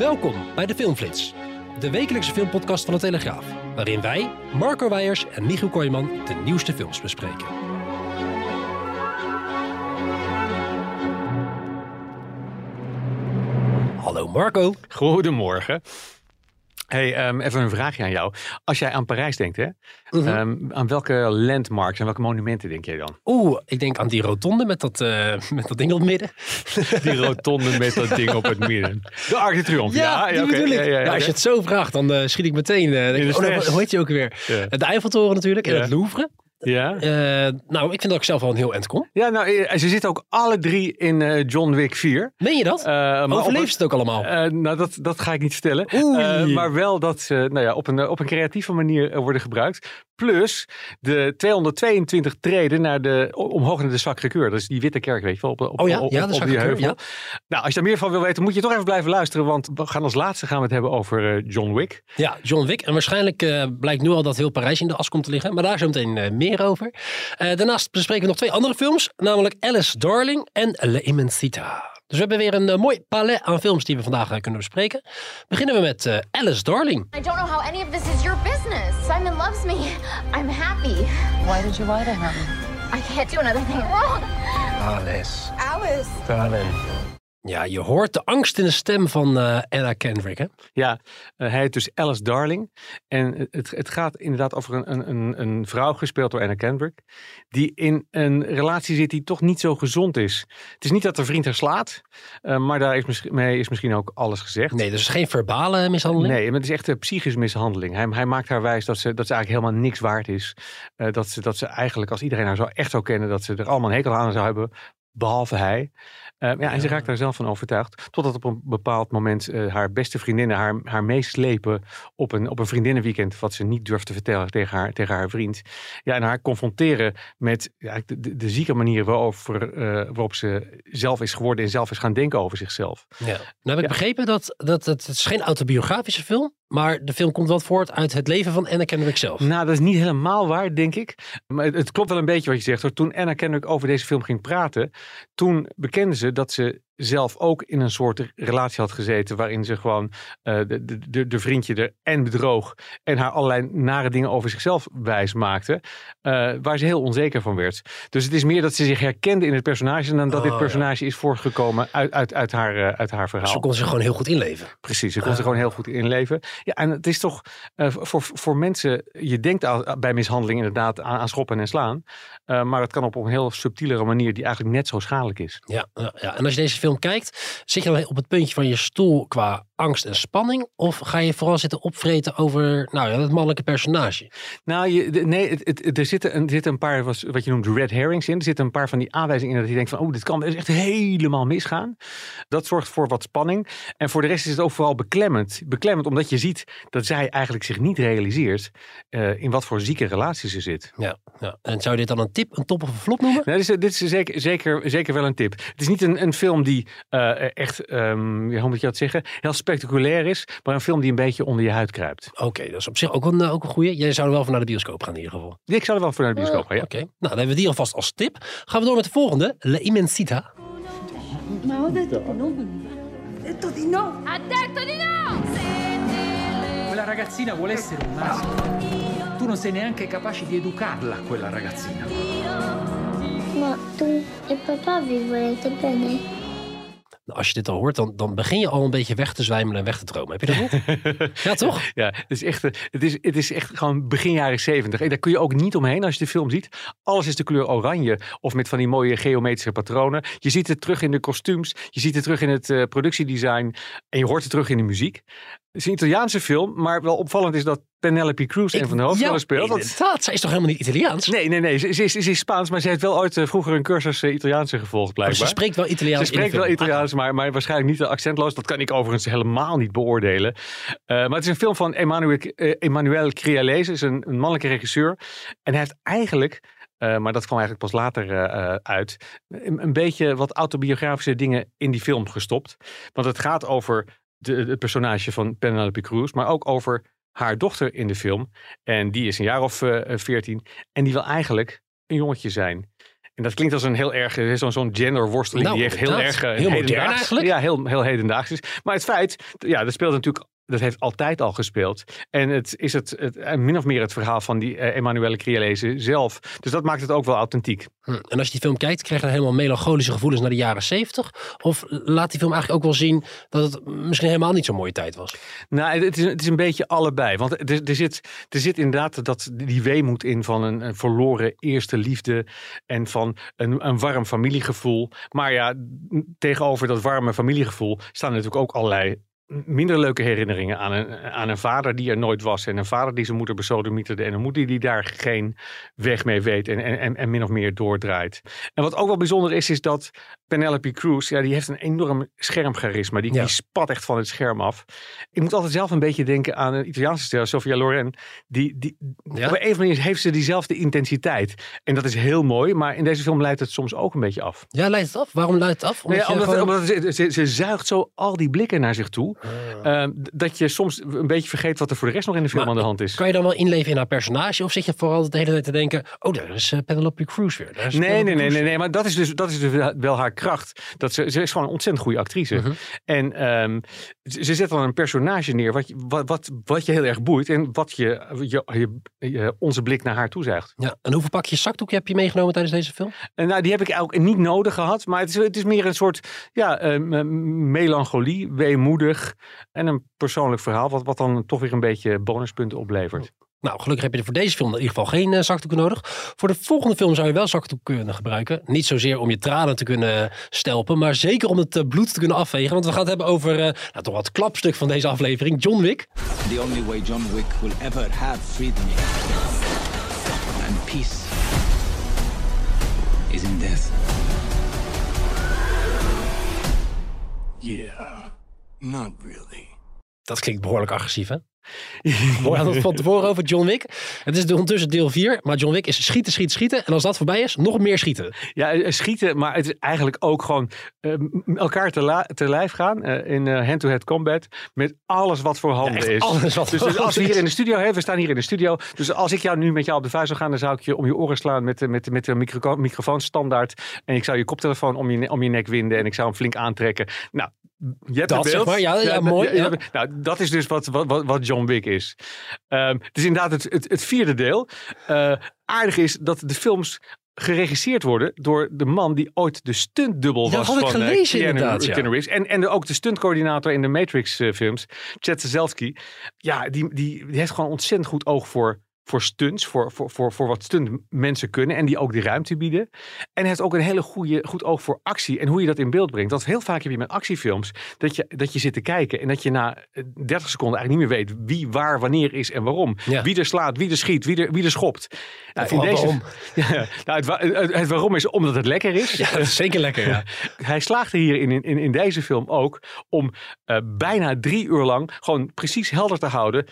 Welkom bij de Filmflits, de wekelijkse filmpodcast van de Telegraaf, waarin wij, Marco Weijers en Michiel Kooijman, de nieuwste films bespreken. Hallo Marco. Goedemorgen. Hey, ehm, even een vraagje aan jou. Als jij aan Parijs denkt, hè, Mhm. ehm, aan welke landmarks en welke monumenten denk jij dan? Oeh, ik denk aan die rotonde met dat, eh, met dat ding op het midden. Die rotonde met dat ding op het midden. De Arc de Triomphe. Ja, die oké. bedoel ik. Ja, ja, ja, Ja, als je het zo vraagt, dan eh, schiet ik meteen. denk oh, nou, stress. hoe heet je ook weer? De Eiffeltoren natuurlijk en het Louvre. Ja? Eh, nou, ik vind dat ik zelf wel een heel eind kom. ja, nou, eh, ze zitten ook alle drie in eh, John Wick 4. Meen je dat? Op Overleeft een- het ook allemaal? Nou, dat, dat ga ik niet. Eh, maar wel dat ze nou ja, op, een, op een creatieve manier worden gebruikt. Plus de 222 treden naar de, omhoog naar de Sacré-Cœur. Dat is die witte kerk, weet je wel. Op, op, Oh ja, op, ja, de op die heuvel. ja. Nou, als je daar meer van wil weten, moet je toch even blijven luisteren. Want we gaan als laatste gaan we het hebben over eh, John Wick. Ja, John Wick. En waarschijnlijk eh, blijkt nu al dat heel Parijs in de as komt te liggen. Maar daar zo meteen eh, meer over. Daarnaast bespreken we nog twee andere films. Namelijk Alice Darling en Le Immensita. Dus we hebben weer een eh, mooi palet aan films die we vandaag eh, kunnen bespreken. Beginnen we met eh, Alice Darling. I don't know how any of this is your business. Simon loves me. I'm happy. Why did you lie to him? I can't do another thing wrong. Alice. Alice. Darling. Ja, je hoort de angst in de stem van eh, Anna Kendrick, hè? Ja, eh, hij heet dus Alice Darling. En het, het gaat inderdaad over een, een- een, vrouw, gespeeld door Anna Kendrick, die in een relatie zit die toch niet zo gezond is. Het is niet dat de vriend haar slaat, eh, maar daar is misschien, mee is misschien ook alles gezegd. Nee, dus geen verbale mishandeling. Nee, maar het is echt een psychische mishandeling. Hij, hij maakt haar wijs dat ze, dat ze eigenlijk helemaal niks waard is. Dat, ze, dat ze eigenlijk, als iedereen haar zo echt zou kennen, dat ze er allemaal een hekel aan zou hebben, behalve hij. Eh, ja, en ze raakt daar zelf van overtuigd. Totdat op een bepaald moment eh, haar beste vriendinnen haar, haar meeslepen op een, op een vriendinnenweekend. Wat ze niet durft te vertellen tegen haar, tegen haar vriend. Ja, en haar confronteren met ja, de, de, zieke manier waarover, eh, waarop ze zelf is geworden en zelf is gaan denken over zichzelf. Ja. Nou heb ik Ja. begrepen dat, dat, dat het is geen autobiografische film, maar de film komt wel voort uit het leven van Anna Kendrick zelf. Nou, dat is niet helemaal waar, denk ik. Maar het, klopt wel een beetje wat je zegt. Hoor. Toen Anna Kendrick over deze film ging praten, toen bekende ze dat ze zelf ook in een soort relatie had gezeten waarin ze gewoon eh, de, de, de, vriendje er en bedroog en haar allerlei nare dingen over zichzelf wijs maakte, eh, waar ze heel onzeker van werd. Dus het is meer dat ze zich herkende in het personage dan dat Oh, dit ja. personage is voortgekomen uit, uit, uit, haar, eh, uit haar verhaal. Ze kon zich gewoon heel goed inleven. Precies, ze kon ze gewoon heel goed inleven. Ja, en het is toch voor, voor mensen, je denkt bij mishandeling inderdaad aan, aan schoppen en slaan. Maar het kan op een heel subtielere manier die eigenlijk net zo schadelijk is. Ja, ja, ja. En als je deze film kijkt, zit je dan op het puntje van je stoel qua angst en spanning? Of ga je vooral zitten opvreten over nou ja, het mannelijke personage? Nou, je, nee, het, het- er, zitten een, er zitten een paar wat, wat je noemt red herrings in. Er zitten een paar van die aanwijzingen in dat je denkt van, oh, dit kan dus echt helemaal misgaan. Dat zorgt voor wat spanning. En voor de rest is het ook vooral beklemmend. Beklemmend omdat je ziet dat zij eigenlijk zich niet realiseert eh, in wat voor zieke relatie ze zit. Ja, ja. En zou je dit dan een tip, een top of een flop noemen? Nou, dit is, dit is zeker, zeker, zeker wel een tip. Het is niet een, een film die eh, echt, ehm, hoe moet je dat zeggen, heel spectaculair is, maar een film die een beetje onder je huid kruipt. Oké, dat is op zich ook een, eh, ook een goeie. Jij zou er wel voor naar de bioscoop gaan in ieder geval. Ik zou er wel voor naar de bioscoop gaan, ja. Oké, nou dan hebben we die alvast als tip. Gaan we door met de volgende, Le Immensita. Detto di no. Ha detto di no! Quella ragazzina vuole essere un maschio. Tu non sei neanche capace di educarla, quella ragazzina. Ma tu e papà vi volete bene? Nou, als je dit al hoort, dan, dan begin je al een beetje weg te zwijmelen en weg te dromen. Heb je dat niet? ja, toch? Ja, het is echt, het is, het is echt gewoon begin jaren zeventig. En daar kun je ook niet omheen als je de film ziet. Alles is de kleur oranje of met van die mooie geometrische patronen. Je ziet het terug in de kostuums, je ziet het terug in het eh, productiedesign en je hoort het terug in de muziek. Het is een Italiaanse film, maar wel opvallend is dat Penelope Cruz een van de hoofdrollen ja, speelt. Want- inderdaad. Zij is toch helemaal niet Italiaans? Nee, nee, nee. Ze, is, ze is Spaans, maar ze heeft wel ooit eh, vroeger een cursus eh, Italiaanse gevolgd, Maar blijkbaar. ze spreekt wel Italiaans Ze spreekt wel. Italiaans, maar, maar waarschijnlijk niet accentloos. Dat kan ik overigens helemaal niet beoordelen. Eh, maar het is een film van Emmanuel, eh, Emmanuel Crialese, is een, een mannelijke regisseur. En hij heeft eigenlijk, eh, maar dat kwam eigenlijk pas later eh, eh, uit, een, een beetje wat autobiografische dingen in die film gestopt. Want het gaat over de, het personage van Penelope Cruz, maar ook over haar dochter in de film. En die is een jaar of eh, veertien. en die wil eigenlijk een jongetje zijn. En dat klinkt als een heel erg, eh, zo'n zo'n genderworsteling. Nou, die echt heel erg eh, Heel modern hedendaags- eigenlijk. Ja, heel, heel hedendaags is. Maar het feit, ja, dat speelt natuurlijk, dat heeft altijd al gespeeld. En het is het, het eh, min of meer het verhaal van die eh, Emanuele Crialese zelf. Dus dat maakt het ook wel authentiek. Hm. En als je die film kijkt, krijg je dan helemaal melancholische gevoelens naar de jaren zeventig? Of laat die film eigenlijk ook wel zien dat het misschien helemaal niet zo'n mooie tijd was? Nou, het is, het is een beetje allebei. Want er, er, zit, er zit inderdaad dat, die weemoed in van een, een verloren eerste liefde. En van een, een warm familiegevoel. Maar ja, tegenover dat warme familiegevoel staan natuurlijk ook allerlei minder leuke herinneringen aan een, aan een vader die er nooit was. En een vader die zijn moeder besodemieterde. En een moeder die daar geen weg mee weet. En, en, en min of meer doordraait. En wat ook wel bijzonder is, is dat Penelope Cruz, ja, die heeft een enorm schermcharisma. Die, Ja. die spat echt van het scherm af. Ik moet altijd zelf een beetje denken aan een Italiaanse ster, Sofia Loren. Die, die, Ja? Op een of manier heeft ze diezelfde intensiteit. En dat is heel mooi, maar in deze film leidt het soms ook een beetje af. Ja, leidt het af? Waarom leidt het af? Nou Omdat ja, je omdat, gewoon- omdat ze, ze, ze zuigt zo al die blikken naar zich toe. Ah. eh, dat je soms een beetje vergeet wat er voor de rest nog in de film Maar aan de hand is. Kan je dan wel inleven in haar personage? Of zit je vooral de hele tijd te denken... Oh, daar is eh, Penelope Cruz weer. Daar is Nee, Penelope nee, nee, nee, nee, maar dat is dus, dat is dus wel haar kracht. Dat ze, ze is gewoon een ontzettend goede actrice. Mhm. En ehm, ze, ze zet dan een personage neer wat, je- wat, wat, wat je heel erg boeit. En wat je, je, je- onze blik naar haar toezuigt. Ja, en hoeveel pakjes zakdoek heb je meegenomen tijdens deze film? En nou, die heb ik eigenlijk niet nodig gehad. Maar het is, het is meer een soort ja, ehm, melancholie, weemoedig. En een persoonlijk verhaal. Wat, wat dan toch weer een beetje bonuspunten oplevert. Nou, gelukkig heb je er voor deze film in ieder geval geen eh, zakdoeken nodig. Voor de volgende film zou je wel zakdoek kunnen gebruiken. Niet zozeer om je tranen te kunnen stelpen, maar zeker om het eh, bloed te kunnen afvegen. Want we gaan het hebben over eh, nou, toch wat klapstuk van deze aflevering, John Wick. The only way John Wick will ever have freedom and peace is in death. Yeah, not really. Dat klinkt behoorlijk agressief, hè? We hadden het van tevoren over John Wick. Het is ondertussen deel 4, maar John Wick is schieten, schieten, schieten. En als dat voorbij is, nog meer schieten. Ja, eh, schieten, maar het is eigenlijk ook gewoon eh, elkaar te, te lijf gaan eh, in eh, hand-to-hand combat met alles wat voor handen is. alles wat dus, dus als we hier in de studio hebben, we staan hier in de studio. Dus als ik jou nu met jou op de vuist zou gaan, dan zou ik je om je oren slaan met, de- met, met de micro microfoon standaard. En ik zou je koptelefoon om je, om je nek winden en ik zou hem flink aantrekken. Nou, je hebt Dat, zeg beeld. maar. Ja, ja, mooi, ja. Nou, dat is dus wat, wat, wat, John Wick is. Ehm, het is inderdaad het, het, het vierde deel. Eh, aardig is dat de films geregisseerd worden door de man die ooit de stuntdubbel was dat had ik van eh, gelezen Keanu- inderdaad, ja. Keanu Reeves. En, en ook de stuntcoördinator in de Matrix-films, Chad Stahelski. Ja, die, die, die heeft gewoon ontzettend goed oog voor, voor stunts, voor, voor, voor, voor wat stuntmensen kunnen en die ook die ruimte bieden. En hij heeft ook een hele goede, goed oog voor actie en hoe je dat in beeld brengt. Dat heel vaak heb je met actiefilms dat je, dat je zit te kijken en dat je na eh, 30 seconden eigenlijk niet meer weet wie, waar, wanneer is en waarom. Ja. Wie er slaat, wie er schiet, wie er, wie er schopt. Nou, waarom. Ja, nou, het, wa- het, het waarom is omdat het lekker is. Ja, dat is zeker lekker, ja. Hij slaagde hier in, in, in deze film ook om eh, bijna drie uur lang gewoon precies helder te houden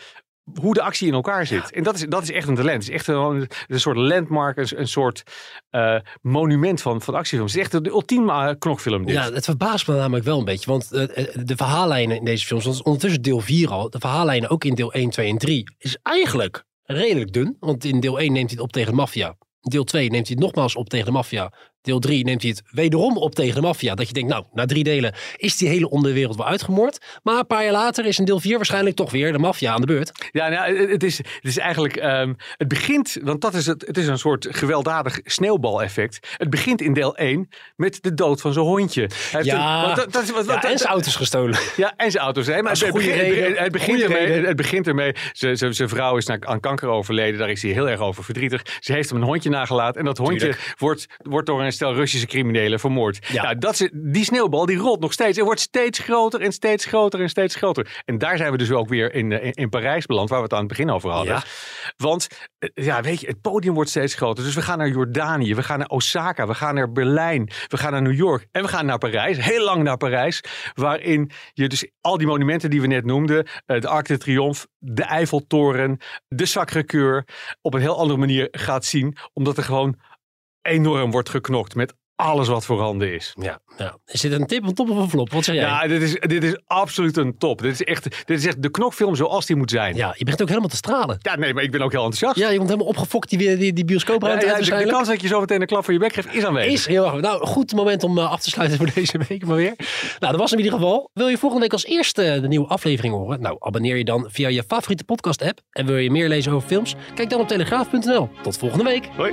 hoe de actie in elkaar zit. En dat is, dat is echt een talent. Het is echt een, een soort landmark, een, een soort eh, monument van, van actiefilms. Het is echt de ultieme eh, knokfilm dit. Ja, het verbaast me namelijk wel een beetje. Want eh, de verhaallijnen in deze films, want is ondertussen deel 4 al. De verhaallijnen ook in deel 1, 2 en 3 is eigenlijk redelijk dun. Want in deel 1 neemt hij het op tegen de maffia. Deel 2 neemt hij het nogmaals op tegen de maffia. Deel 3 neemt hij het wederom op tegen de maffia. Dat je denkt, nou, na drie delen is die hele onderwereld wel uitgemoord. Maar een paar jaar later is in deel 4 waarschijnlijk toch weer de maffia aan de beurt. Ja, nou, het- is, het is eigenlijk. ehm, het begint, want dat is het. Het is een soort gewelddadig sneeuwbaleffect. Het begint in deel 1 met de dood van zijn hondje. Hij heeft Ja, een- want dat, dat is, wat, ja, wat- en zijn auto's gestolen. Ja, en zijn auto's. Maar het, reden. het, begint ermee, het begint ermee. Zijn vrouw is naar- aan kanker overleden. Daar is hij heel erg over verdrietig. Ze heeft hem een hondje nagelaten. En dat hondje Tuurlijk. wordt, wordt door een stel Russische criminelen vermoord. Ja. Nou, dat is, die sneeuwbal die rolt nog steeds. En wordt steeds groter en steeds groter en steeds groter. En daar zijn we dus ook weer in, eh, in, in Parijs beland, waar we het aan het begin over hadden. Ja. Want eh, ja, weet je, het podium wordt steeds groter. Dus we gaan naar Jordanië, we gaan naar Osaka, we gaan naar Berlijn, we gaan naar New York en we gaan naar Parijs. Heel lang naar Parijs, waarin je dus al die monumenten die we net noemden, eh, de Arc de Triomphe, de Eiffeltoren, de Sacré-Cœur, op een heel andere manier gaat zien. Omdat er gewoon enorm wordt geknokt met alles wat voorhanden is. Ja, ja. Is dit een tip, een top of een flop? Wat zeg jij? Ja, dit is, dit is absoluut een top. Dit is echt, dit is echt de knokfilm zoals die moet zijn. Ja, je begint ook helemaal te stralen. Ja, nee, maar ik ben ook heel enthousiast. Ja, je komt helemaal opgefokt die, die, die bioscoopruimte Ja, ja, de, kans dat je zo meteen een klap voor je bek geeft is aanwezig. Is heel erg. Nou, goed moment om eh, af te sluiten voor deze week maar weer. Nou, dat was hem in ieder geval. Wil je volgende week als eerste de nieuwe aflevering horen? Nou, abonneer je dan via je favoriete podcast app. En wil je meer lezen over films? Kijk dan op telegraaf.nl. Tot volgende week. Hoi.